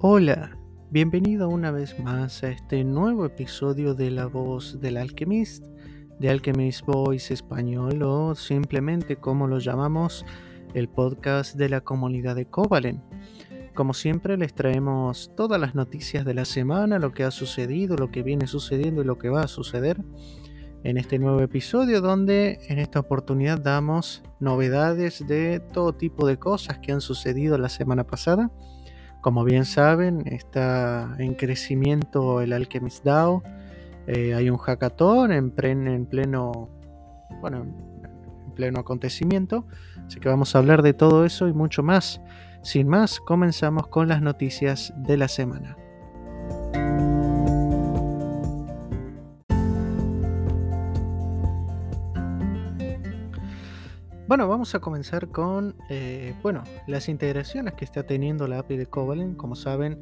Hola, bienvenido una vez más a este nuevo episodio de La Voz del Alchemist, de Alchemist Voice Español o simplemente como lo llamamos, el podcast de la comunidad de Kovalen. Como siempre les traemos todas las noticias de la semana, lo que ha sucedido, lo que viene sucediendo y lo que va a suceder en este nuevo episodio donde en esta oportunidad damos novedades de todo tipo de cosas que han sucedido la semana pasada como bien saben, está en crecimiento el Alchemist DAO. Eh, hay un hackathon en, en pleno, bueno, en pleno acontecimiento. Así que vamos a hablar de todo eso y mucho más. Sin más, comenzamos con las noticias de la semana. Bueno, vamos a comenzar con eh, bueno, las integraciones que está teniendo la API de Covalent. Como saben,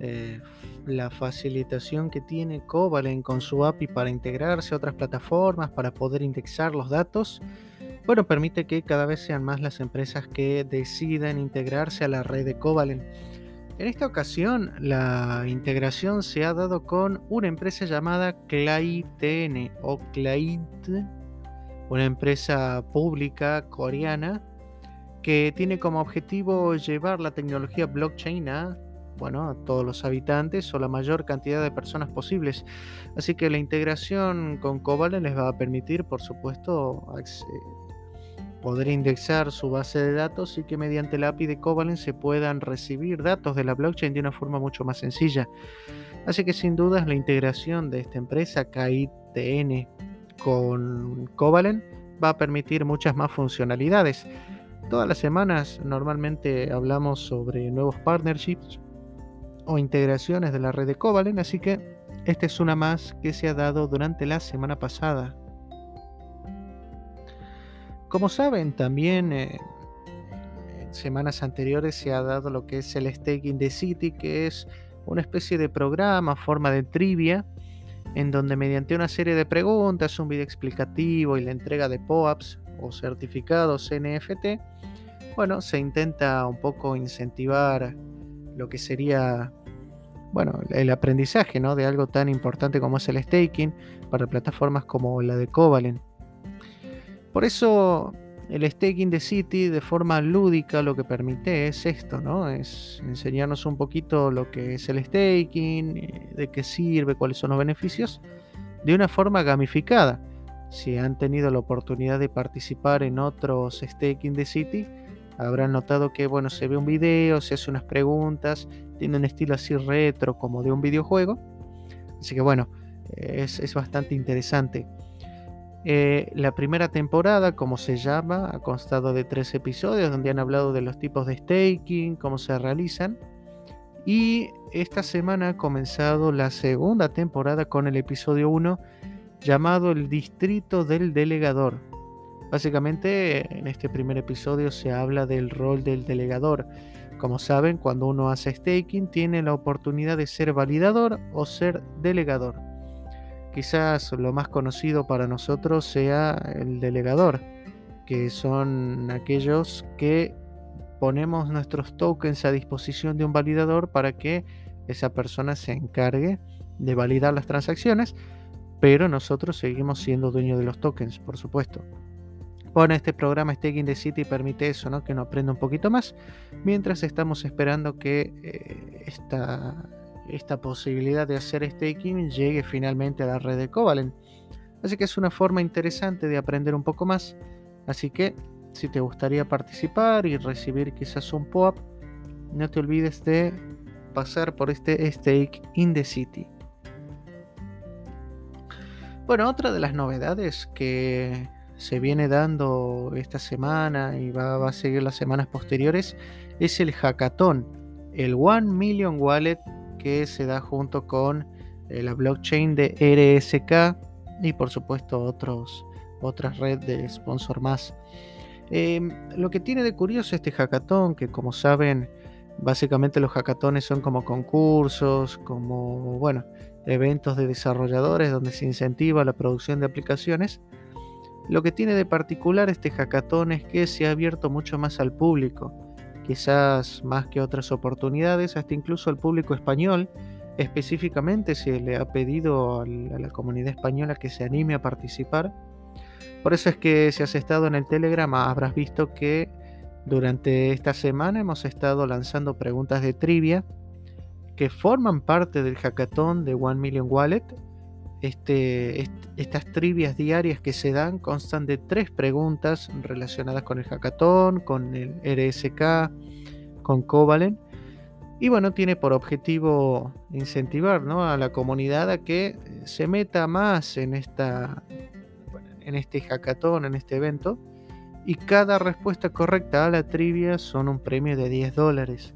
eh, la facilitación que tiene Covalent con su API para integrarse a otras plataformas, para poder indexar los datos, bueno, permite que cada vez sean más las empresas que decidan integrarse a la red de Covalent. En esta ocasión, la integración se ha dado con una empresa llamada ClayTN o Clyde una empresa pública coreana que tiene como objetivo llevar la tecnología blockchain a, bueno, a todos los habitantes o la mayor cantidad de personas posibles. Así que la integración con Covalent les va a permitir, por supuesto, poder indexar su base de datos y que mediante la API de Covalent se puedan recibir datos de la blockchain de una forma mucho más sencilla. Así que sin dudas la integración de esta empresa KITN con Covalent va a permitir muchas más funcionalidades. Todas las semanas normalmente hablamos sobre nuevos partnerships o integraciones de la red de Covalent, así que esta es una más que se ha dado durante la semana pasada. Como saben, también eh, en semanas anteriores se ha dado lo que es el Staking the City, que es una especie de programa, forma de trivia, en donde mediante una serie de preguntas, un video explicativo y la entrega de POAPs o certificados NFT, bueno, se intenta un poco incentivar lo que sería bueno, el aprendizaje ¿no? de algo tan importante como es el staking para plataformas como la de Covalent. Por eso el staking de City de forma lúdica lo que permite es esto, ¿no? Es enseñarnos un poquito lo que es el staking, eh, de qué sirve, cuáles son los beneficios, de una forma gamificada. Si han tenido la oportunidad de participar en otros staking de City, habrán notado que bueno, se ve un video, se hace unas preguntas, tiene un estilo así retro como de un videojuego. Así que bueno, es, es bastante interesante. Eh, la primera temporada, como se llama, ha constado de tres episodios donde han hablado de los tipos de staking, cómo se realizan. Y esta semana ha comenzado la segunda temporada con el episodio 1 llamado El Distrito del Delegador. Básicamente en este primer episodio se habla del rol del delegador. Como saben, cuando uno hace staking tiene la oportunidad de ser validador o ser delegador. Quizás lo más conocido para nosotros sea el delegador, que son aquellos que ponemos nuestros tokens a disposición de un validador para que esa persona se encargue de validar las transacciones, pero nosotros seguimos siendo dueños de los tokens, por supuesto. Bueno, este programa Staking the City permite eso, ¿no? Que uno aprenda un poquito más mientras estamos esperando que eh, esta esta posibilidad de hacer staking llegue finalmente a la red de Covalent. Así que es una forma interesante de aprender un poco más. Así que si te gustaría participar y recibir quizás un POAP, no te olvides de pasar por este Stake in the City. Bueno, otra de las novedades que se viene dando esta semana y va, va a seguir las semanas posteriores es el hackathon, el One Million Wallet que se da junto con eh, la blockchain de RSK y por supuesto otros, otras redes de sponsor más. Em, lo que tiene de curioso este hackathon, que como saben, básicamente los hackatones son como concursos, como, bueno, eventos de desarrolladores donde se incentiva la producción de aplicaciones. Lo que tiene de particular este hackathon es que se ha abierto mucho más al público quizás más que otras oportunidades, hasta incluso al público español. Específicamente se le ha pedido a la comunidad española que se anime a participar. Por eso es que si has estado en el Telegram habrás visto que durante esta semana hemos estado lanzando preguntas de trivia que forman parte del hackathon de One Million Wallet. Este, estas trivias diarias que se dan constan de tres preguntas relacionadas con el hackathon, con el RSK, con Covalent. Y bueno, tiene por objetivo incentivar a la comunidad a que se meta más en, esta, en este hackathon, en este evento y cada respuesta correcta a la trivia son un premio de 10 dólares.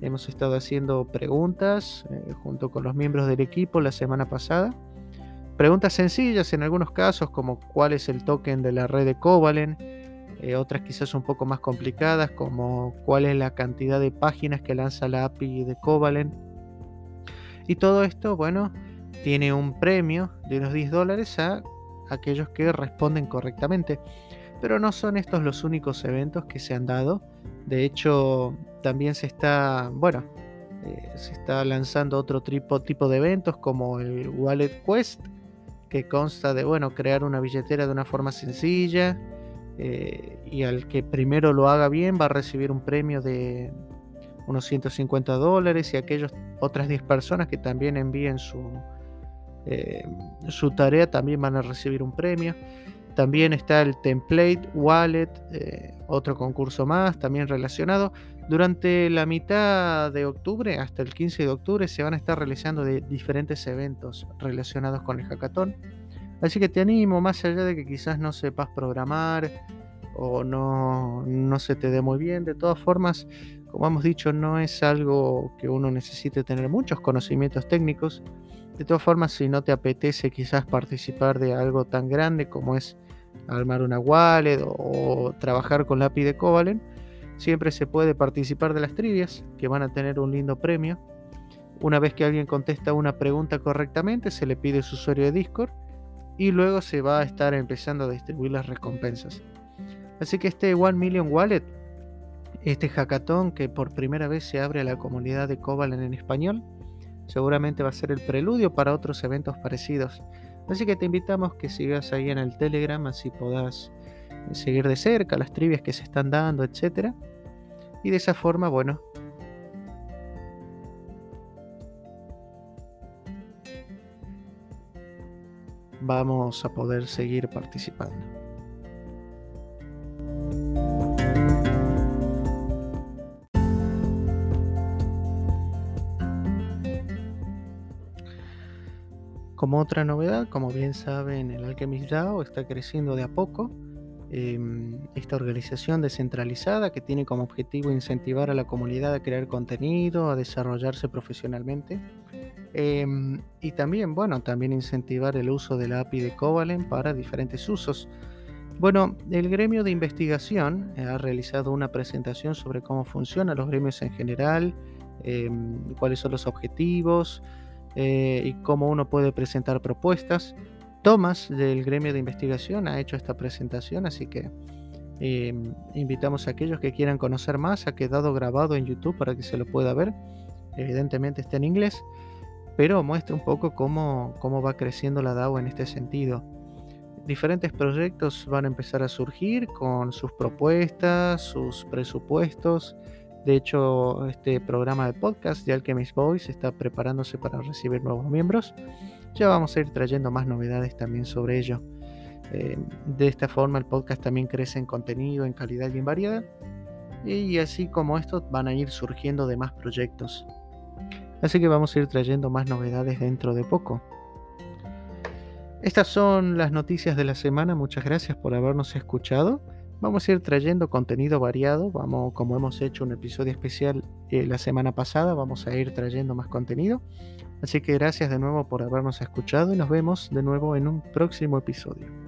Hemos estado haciendo preguntas eh, junto con los miembros del equipo la semana pasada. Preguntas sencillas en algunos casos como cuál es el token de la red de Covalent. Eh, otras quizás un poco más complicadas como cuál es la cantidad de páginas que lanza la API de Covalent. Y todo esto, bueno, tiene un premio de unos 10 dólares a aquellos que responden correctamente. Pero no son estos los únicos eventos que se han dado. De hecho, también se está, bueno, eh, se está lanzando otro tipo, tipo de eventos como el Wallet Quest, que consta de, bueno, crear una billetera de una forma sencilla. Eh, y al que primero lo haga bien va a recibir un premio de unos 150 dólares y aquellas otras 10 personas que también envíen su, eh, su tarea también van a recibir un premio. También está el Template Wallet, eh, otro concurso más, también relacionado. Durante la mitad de octubre, hasta el 15 de octubre, se van a estar realizando diferentes eventos relacionados con el hackathon. Así que te animo, más allá de que quizás no sepas programar o no, no se te dé muy bien, de todas formas, como hemos dicho, no es algo que uno necesite tener muchos conocimientos técnicos. De todas formas, si no te apetece quizás participar de algo tan grande como es armar una wallet o, trabajar con la API de Covalent, siempre se puede participar de las trivias que van a tener un lindo premio. Una vez que alguien contesta una pregunta correctamente, se le pide su usuario de Discord y luego se va a estar empezando a distribuir las recompensas. Así que este One Million Wallet, este hackathon que por primera vez se abre a la comunidad de Covalent en español, seguramente va a ser el preludio para otros eventos parecidos. Así que te invitamos que sigas ahí en el Telegram, así podás eh, seguir de cerca las trivias que se están dando, etc. Y de esa forma, bueno, vamos a poder seguir participando. Como otra novedad, como bien saben, el Alchemist DAO está creciendo de a poco. Em, esta organización descentralizada que tiene como objetivo incentivar a la comunidad a crear contenido, a desarrollarse profesionalmente. Em, y también, bueno, también incentivar el uso de la API de Covalent para diferentes usos. Bueno, el gremio de investigación ha realizado una presentación sobre cómo funcionan los gremios en general, em, cuáles son los objetivos, eh, y cómo uno puede presentar propuestas. Tomás del gremio de investigación ha hecho esta presentación, así que em, invitamos a aquellos que quieran conocer más. Ha quedado grabado en YouTube para que se lo pueda ver. Evidentemente está en inglés, pero muestra un poco cómo, cómo va creciendo la DAO en este sentido. Diferentes proyectos van a empezar a surgir con sus propuestas, sus presupuestos de hecho, este programa de podcast de Alchemist Boys está preparándose para recibir nuevos miembros. Ya vamos a ir trayendo más novedades también sobre ello. Eh, de esta forma el podcast también crece en contenido, en calidad y en variedad. Y así como esto van a ir surgiendo de más proyectos. Así que vamos a ir trayendo más novedades dentro de poco. Estas son las noticias de la semana. Muchas gracias por habernos escuchado. Vamos a ir trayendo contenido variado, vamos, como hemos hecho un episodio especial eh, la semana pasada, vamos a ir trayendo más contenido. Así que gracias de nuevo por habernos escuchado y nos vemos de nuevo en un próximo episodio.